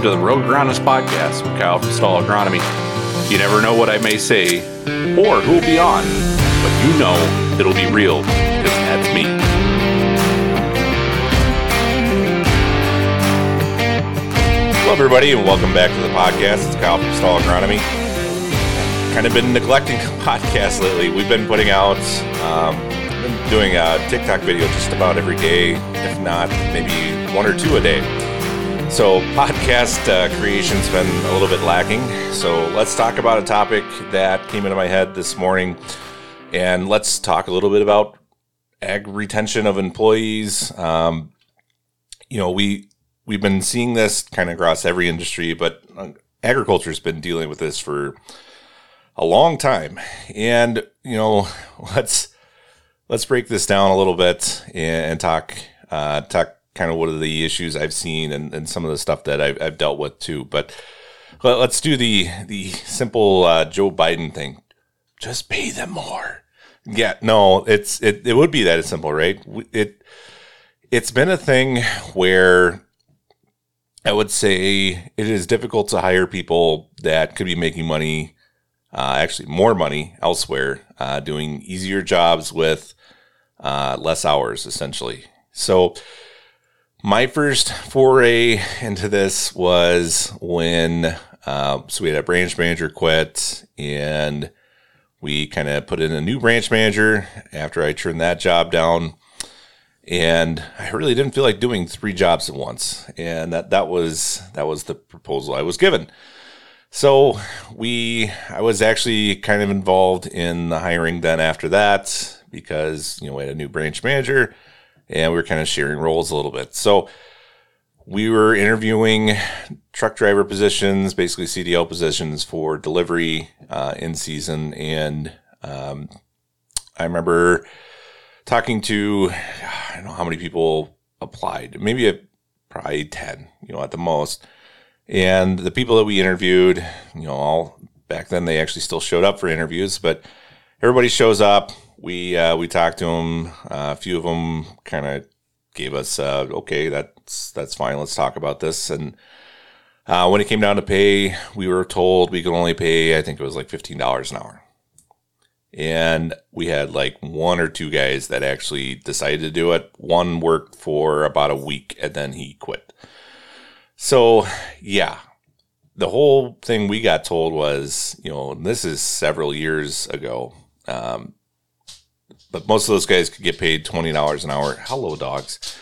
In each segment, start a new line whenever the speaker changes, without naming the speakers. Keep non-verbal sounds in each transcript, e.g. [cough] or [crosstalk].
welcome to the Rogue Agronomist Podcast with Kyle from Stall Agronomy. You never know what I may say or who will be on, but you know it'll be real because that's me. Hello, everybody, and welcome back to the podcast. It's Kyle from Stall Agronomy. Kind of been neglecting [laughs] the podcast lately. We've been putting out, um, been doing a TikTok video just about every day, if not maybe one or two a day. So, podcast uh, creation's been a little bit lacking. So, let's talk about a topic that came into my head this morning. And let's talk a little bit about ag retention of employees. Um, you know, we we've been seeing this kind of across every industry, but uh, agriculture's been dealing with this for a long time. And you know, [laughs] let's let's break this down a little bit and, and talk uh, talk kind of what are the issues I've seen and, and some of the stuff that I've, I've dealt with too. But let, us do the the simple uh, Joe Biden thing. Just pay them more. Yeah, no, it's it, it would be that simple, right? It it's been a thing where I would say it is difficult to hire people that could be making money, uh, actually more money elsewhere, uh, doing easier jobs with uh, less hours, essentially. So my first foray into this was when uh, so we had a branch manager quit and we kind of put in a new branch manager after I turned that job down. And I really didn't feel like doing three jobs at once. And that that was that was the proposal I was given. So we I was actually kind of involved in the hiring then after that because you know we had a new branch manager and we were kind of sharing roles a little bit. So we were interviewing truck driver positions, basically CDL positions for delivery uh, in season. And um, I remember talking to, I don't know how many people applied, maybe a, probably 10, you know, at the most. And the people that we interviewed, you know, all back then they actually still showed up for interviews, but everybody shows up we uh, we talked to them. Uh, a few of them kind of gave us, uh, okay, that's that's fine. Let's talk about this. And uh, when it came down to pay, we were told we could only pay. I think it was like fifteen dollars an hour. And we had like one or two guys that actually decided to do it. One worked for about a week and then he quit. So, yeah, the whole thing we got told was, you know, this is several years ago. Um, but most of those guys could get paid twenty dollars an hour. Hello, dogs.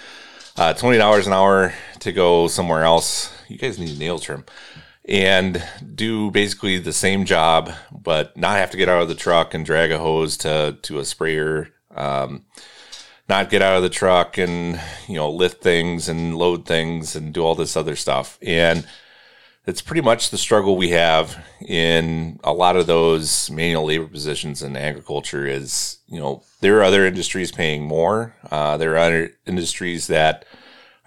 Uh, twenty dollars an hour to go somewhere else. You guys need a nail trim and do basically the same job, but not have to get out of the truck and drag a hose to to a sprayer. Um, not get out of the truck and you know lift things and load things and do all this other stuff and it's pretty much the struggle we have in a lot of those manual labor positions in agriculture is you know there are other industries paying more. Uh, there are other industries that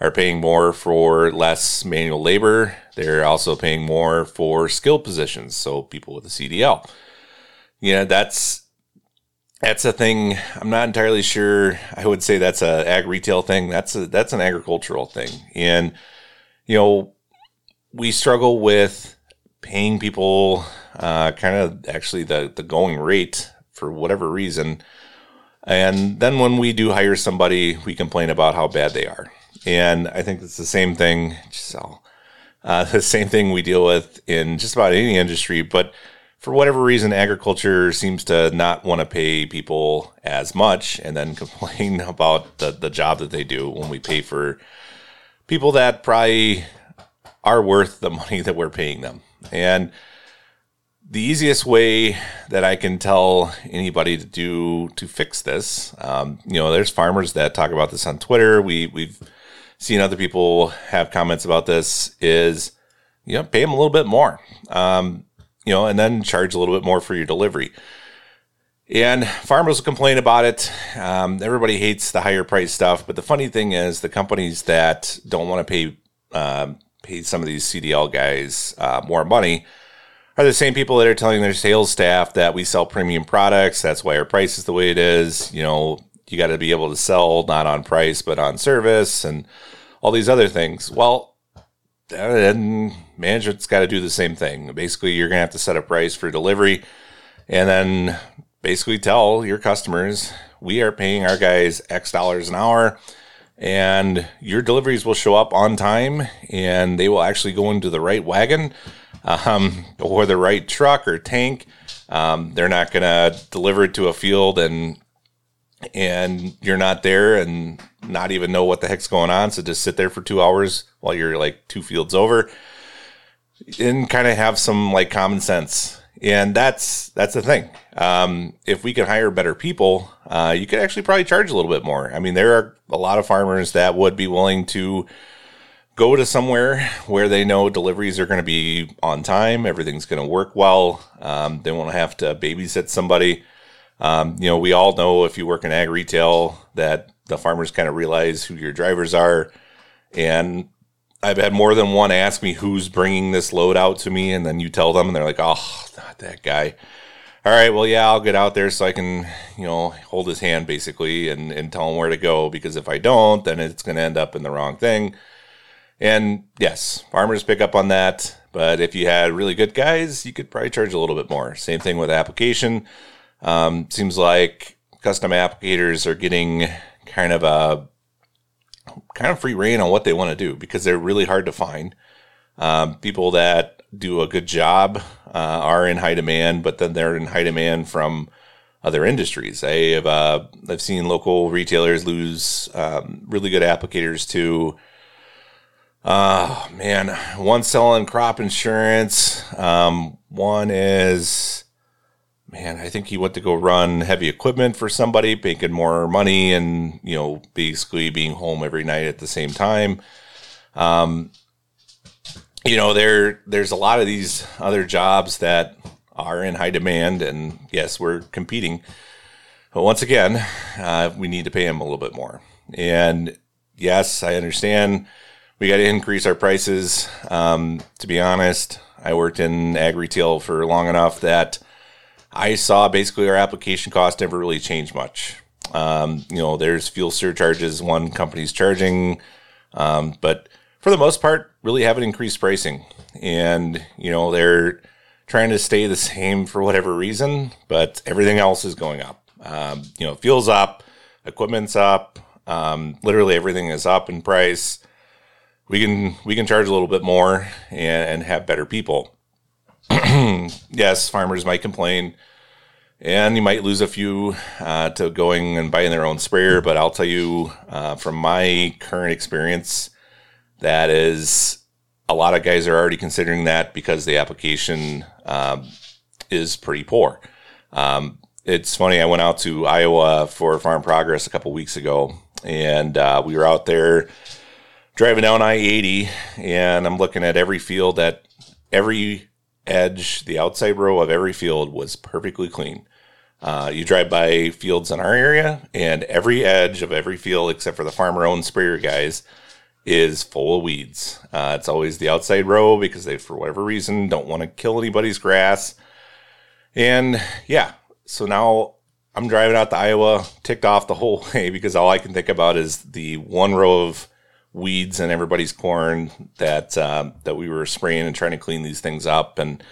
are paying more for less manual labor. They're also paying more for skilled positions so people with a cdl you know that's that's a thing. I'm not entirely sure. I would say that's a ag retail thing. That's a that's an agricultural thing. And you know we struggle with paying people uh, kind of actually the, the going rate for whatever reason. And then when we do hire somebody, we complain about how bad they are. And I think it's the same thing, Giselle, uh, [laughs] the same thing we deal with in just about any industry. But for whatever reason, agriculture seems to not want to pay people as much and then [laughs] complain about the, the job that they do when we pay for people that probably are worth the money that we're paying them. And the easiest way that I can tell anybody to do to fix this, um, you know, there's farmers that talk about this on Twitter. We we've seen other people have comments about this. Is you know, pay them a little bit more, um, you know, and then charge a little bit more for your delivery. And farmers will complain about it. Um, everybody hates the higher price stuff, but the funny thing is, the companies that don't want to pay um, paid some of these CDL guys uh, more money are the same people that are telling their sales staff that we sell premium products. That's why our price is the way it is. You know, you got to be able to sell not on price, but on service and all these other things. Well, then management's got to do the same thing. Basically, you're going to have to set a price for delivery and then basically tell your customers we are paying our guys X dollars an hour and your deliveries will show up on time and they will actually go into the right wagon um, [laughs] or the right truck or tank. Um, they're not going to deliver it to a field and and you're not there and not even know what the heck's going on. So just sit there for two hours while you're like two fields over and kind of have some like common sense. And that's that's the thing. Um, if we can hire better people, uh, you could actually probably charge a little bit more. I mean, there are a lot of farmers that would be willing to go to somewhere where they know deliveries are going to be on time, everything's going to work well. Um, they won't have to babysit somebody. Um, you know, we all know if you work in ag retail that the farmers kind of realize who your drivers are. And I've had more than one ask me who's bringing this load out to me, and then you tell them, and they're like, "Oh, not that guy." All right, well, yeah, I'll get out there so I can, you know, hold his hand basically and, and tell him where to go. Because if I don't, then it's going to end up in the wrong thing. And yes, farmers pick up on that. But if you had really good guys, you could probably charge a little bit more. Same thing with application. Um, seems like custom applicators are getting kind of a kind of free reign on what they want to do because they're really hard to find. Um, people that do a good job are in high demand, but then they're in high demand from other industries. I have uh, I've seen local retailers lose um, really good applicators to. Oh man, one selling crop insurance. Um, one is man, I think he went to go run heavy equipment for somebody, making more money and, you know, basically being home every night at the same time. Um, you know, there there's a lot of these other jobs that are in high demand, and yes, we're competing. But once again, uh, we need to pay them a little bit more. And yes, I understand we got to increase our prices. Um, to be honest, I worked in ag retail for long enough that I saw basically our application cost never really changed much. Um, you know, there's fuel surcharges one company's charging, um, but for the most part, really haven't increased pricing. And, you know, they're trying to stay the same for whatever reason, but everything else is going up. Um, you know, fuel's up, equipment's up, um, literally everything is up in price. We can we can charge a little bit more and, and have better people. [clears throat] yes, farmers might complain, and you might lose a few uh, to going and buying their own sprayer. But I'll tell you uh, from my current experience, that is a lot of guys are already considering that because the application um, is pretty poor. Um, it's funny. I went out to Iowa for Farm Progress a couple weeks ago, and uh, we were out there driving down I eighty, and I'm looking at every field that every edge, the outside row of every field was perfectly clean. Uh, you drive by fields in our area, and every edge of every field, except for the farmer owned sprayer guys, is full of weeds. Uh, it's always the outside row because they, for whatever reason, don't want to kill anybody's grass. And yeah, so now I'm driving out to Iowa, ticked off the whole [laughs] way because all I can think about is the one row of weeds and everybody's corn that uh, that we were spraying and trying to clean these things up and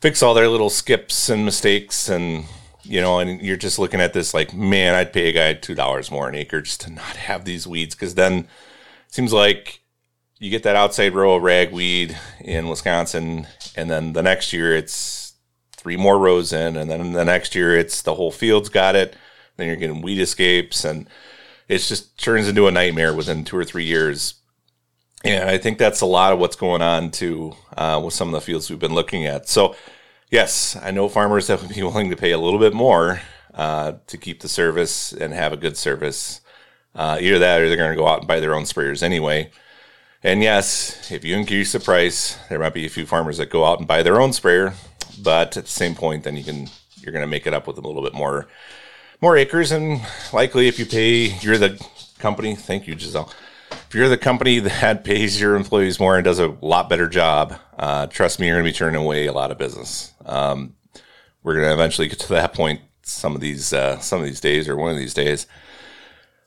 fix all their little skips and mistakes and you know and you're just looking at this like man i'd pay a guy two dollars more an acre just to not [laughs] have these weeds because then seems like you get that outside row of ragweed in wisconsin and then the next year it's three more rows in and then the next year it's the whole field's got it then you're getting weed escapes and it just turns into a nightmare within two or three years. And I think that's a lot of what's going on too uh, with some of the fields we've been looking at. So, yes, I know farmers that would be willing to pay a little bit more uh, to keep the service and have a good service. Uh, either that or they're going to go out and buy their own sprayers anyway. And yes, if you increase the price, there might be a few farmers that go out and buy their own sprayer, but at the same point, then you can you're going to make it up with a little bit more more acres, and likely if you pay, you're the company. Thank you, Giselle. If you're the company [laughs] that pays your employees more and does a lot better job, uh, trust me, you're going to be turning away a lot of business. Um, we're going to eventually get to that point some of these uh, some of these days or one of these days.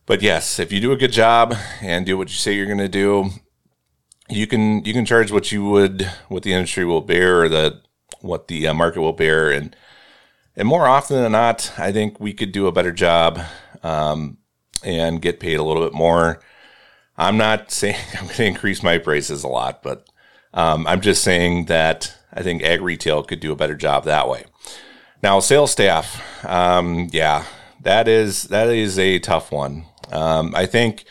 But yes, if you do a good job and do what you say you're going to do, you can you can charge what you would what the industry will bear or the what the uh, market will bear. And and more often than not i think we could do a better job um, and get paid a little bit more. I'm not [laughs] saying i'm going to increase my prices a lot but um, i'm just saying that i think ag retail could do a better job that way. Now sales staff um, yeah that is that is a tough one um, i think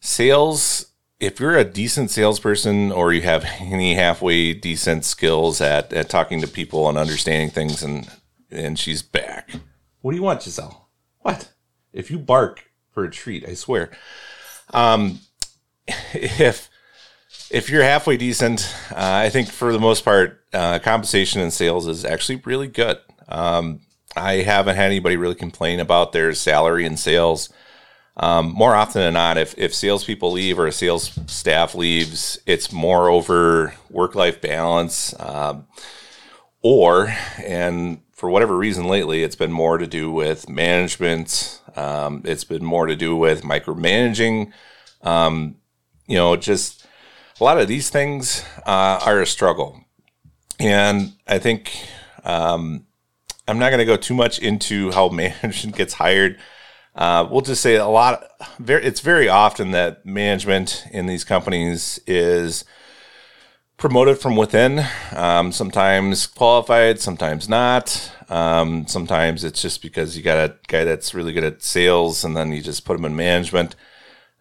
sales if you're a decent salesperson or you have [laughs] any halfway decent skills at, at talking to people and understanding things and and she's back. What do you want, Giselle? What? If you bark for a treat, I swear. Um [laughs] if if you're halfway decent, uh, I think for the most part, uh, compensation in sales is actually really good. Um, I haven't had anybody really complain about their salary in sales. Um, more often than not, if, if salespeople leave or a sales staff leaves, it's more over work life balance. Um, or, and for whatever reason lately, it's been more to do with management. Um, it's been more to do with micromanaging. Um, you know, just a lot of these things uh, are a struggle. And I think um, I'm not going to go too much into how [laughs] management gets hired uh, we'll just say a lot. Very, it's very often that management in these companies is promoted from within. Um, sometimes qualified, sometimes not. Um, sometimes it's just because you got a guy that's really good at sales, and then you just put him in management.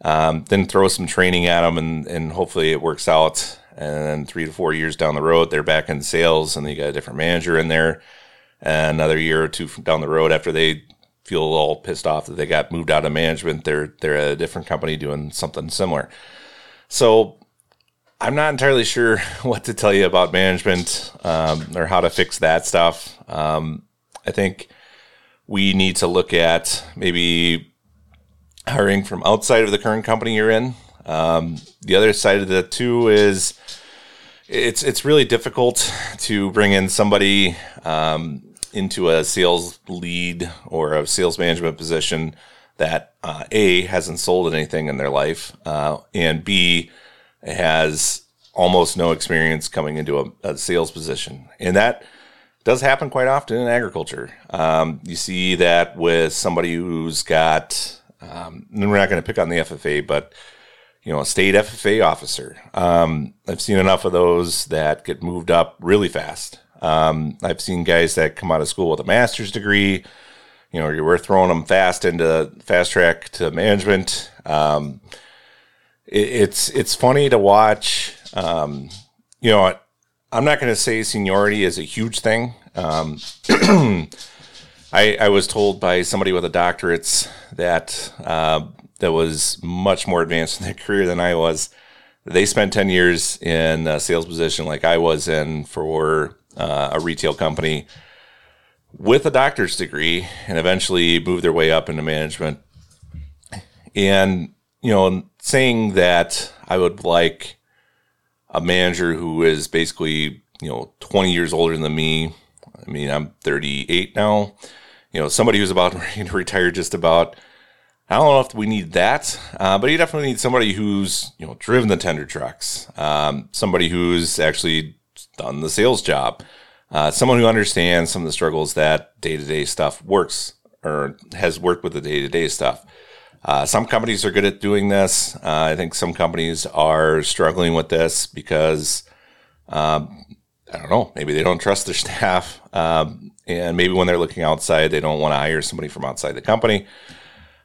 Um, then throw some training at them, and, and hopefully it works out. And then three to four years down the road, they're back in sales, and you got a different manager in there. And another year or two down the road, after they feel all pissed off that they got moved out of management. They're they're at a different company doing something similar. So I'm not entirely sure [laughs] what to tell you about management um, or how to fix that stuff. Um, I think we need to look at maybe hiring from outside of the current company you're in. Um, the other side of the two is it's it's really difficult to bring in somebody um, into a sales lead or a sales management position that uh, A hasn't sold anything in their life, uh, and B has almost no experience coming into a, a, sales position, and that does happen quite often in agriculture. Um, you see that with somebody who's got, um, and we're not going to pick on the FFA, but you know, a state FFA officer. Um, I've seen enough of those that get moved up really fast. Um, I've seen guys that come out of school with a master's degree. You know, we're throwing them fast into fast track to management. Um, it, it's it's funny to watch. Um, you know, I'm not going to say seniority is a huge thing. Um, [clears throat] I, I, was told by somebody with a doctorate that uh, that was much more advanced in their career than I was. They spent 10 years in a sales position like I was in for uh, a retail company with a doctor's degree and eventually moved their way up into management. And, you know, saying that I would like a manager who is basically, you know, 20 years older than me. I mean, I'm 38 now. You know, somebody who's about [laughs] to retire just about. I don't know if we need that, uh, but you definitely need somebody who's, you know, driven the tender trucks, um, somebody who's actually done the sales job. Uh, someone who understands some of the struggles that day to day stuff works or has worked with the day to day stuff. Uh, some companies are good at doing this. Uh, I think some companies are struggling with this because um, I don't know. Maybe they don't trust their [laughs] staff, um, and maybe when they're looking outside, they don't want to hire somebody from outside the company.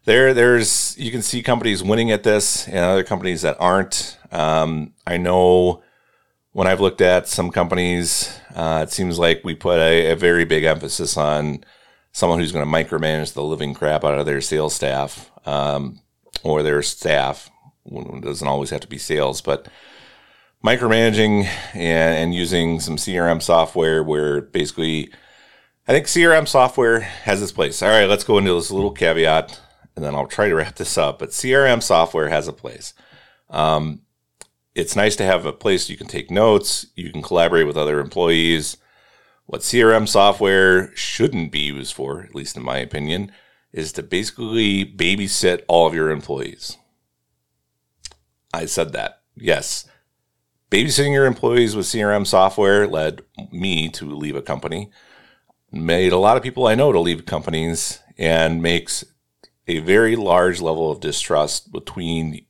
There, there's you can see companies winning at this, and other companies that aren't. Um, I know when I've looked at some companies, uh, it seems like we put a, a, very big emphasis on someone who's going to micromanage the living crap out of their sales staff um, or their staff. It doesn't always have to be sales, but micromanaging and, and using some CRM software where basically, I think CRM software has its place. All right, let's go into this little caveat and then I'll try to wrap this up. But CRM software has a place. Um, it's nice to have a place you can take notes, you can collaborate with other employees. What CRM software shouldn't be used for, at least in my opinion, is to basically babysit all of your employees. I said that. Yes. babysitting your employees with CRM software led me to leave a company, made a lot of people I know to leave companies, and makes a very large level of distrust between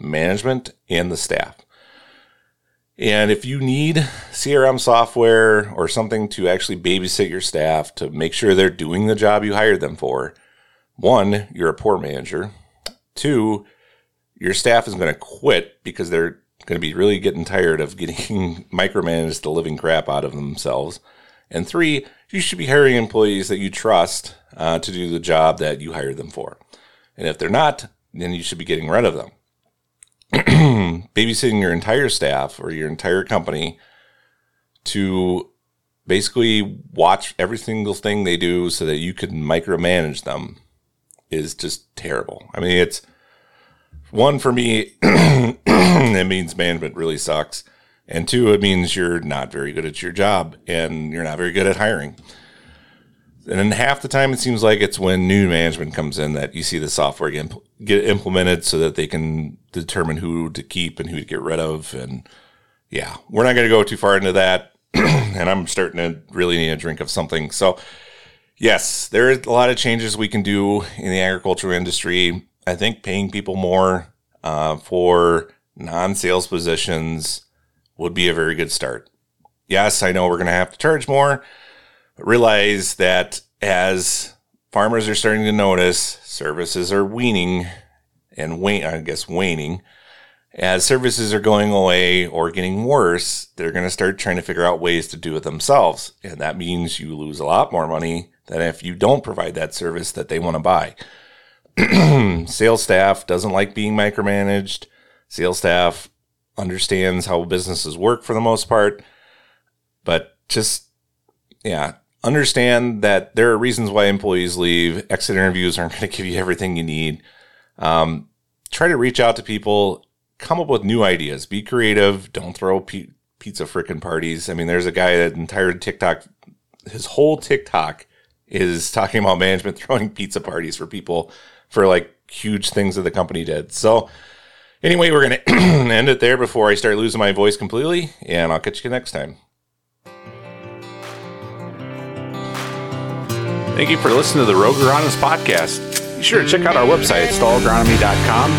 management and the staff. And if you need CRM software or something to actually babysit your staff to make sure they're doing the job you hired them for, one, you're a poor manager. Two, your staff is going to quit because they're going to be really getting tired of getting [laughs] micromanaged the living crap out of themselves. And three, you should be hiring employees that you trust uh, to do the job that you hired them for. And if they're not, then you should be getting rid of them. [clears throat] babysitting your entire staff or your entire company to basically watch every single thing they do so that you can micromanage them is just terrible. I mean, it's one for me, [clears throat] it means management really sucks. And two, it means you're not very good at your job and you're not very good at hiring. And then half the time, it seems like it's when new management comes in that you see the software get, get implemented so that they can determine who to keep and who to get rid of. And yeah, we're not going to go too far into that. [clears throat] and I'm starting to really need a drink of something. So, yes, there are a lot of changes we can do in the agricultural industry. I think paying people more uh, for non sales positions would be a very good start. Yes, I know we're going to have to charge more realize that as farmers are starting to notice services are weaning and wane, I guess waning, as services are going away or getting worse, they're going to start trying to figure out ways to do it themselves. And that means you lose a lot more money than if you don't provide that service that they want to buy. [clears throat] Sales staff doesn't like being micromanaged. Sales staff understands how businesses work for the most part, but just, yeah, understand that there are reasons why employees leave. Exit interviews aren't going to give you everything you need. Um, try to reach out to people, come up with new ideas, be creative. Don't throw p- pizza frickin' parties. I mean, there's a guy that entire TikTok, his whole TikTok is talking about management [laughs] throwing pizza parties for people for like huge things that the company did. So, anyway, we're going to [clears throat] end it there before I start losing my voice completely, and I'll catch you next time. Thank you for listening to the Rogue Agronomist podcast. Be sure to check out our website, stallagronomy.com,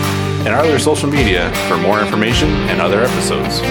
and our other social media for more information and other episodes.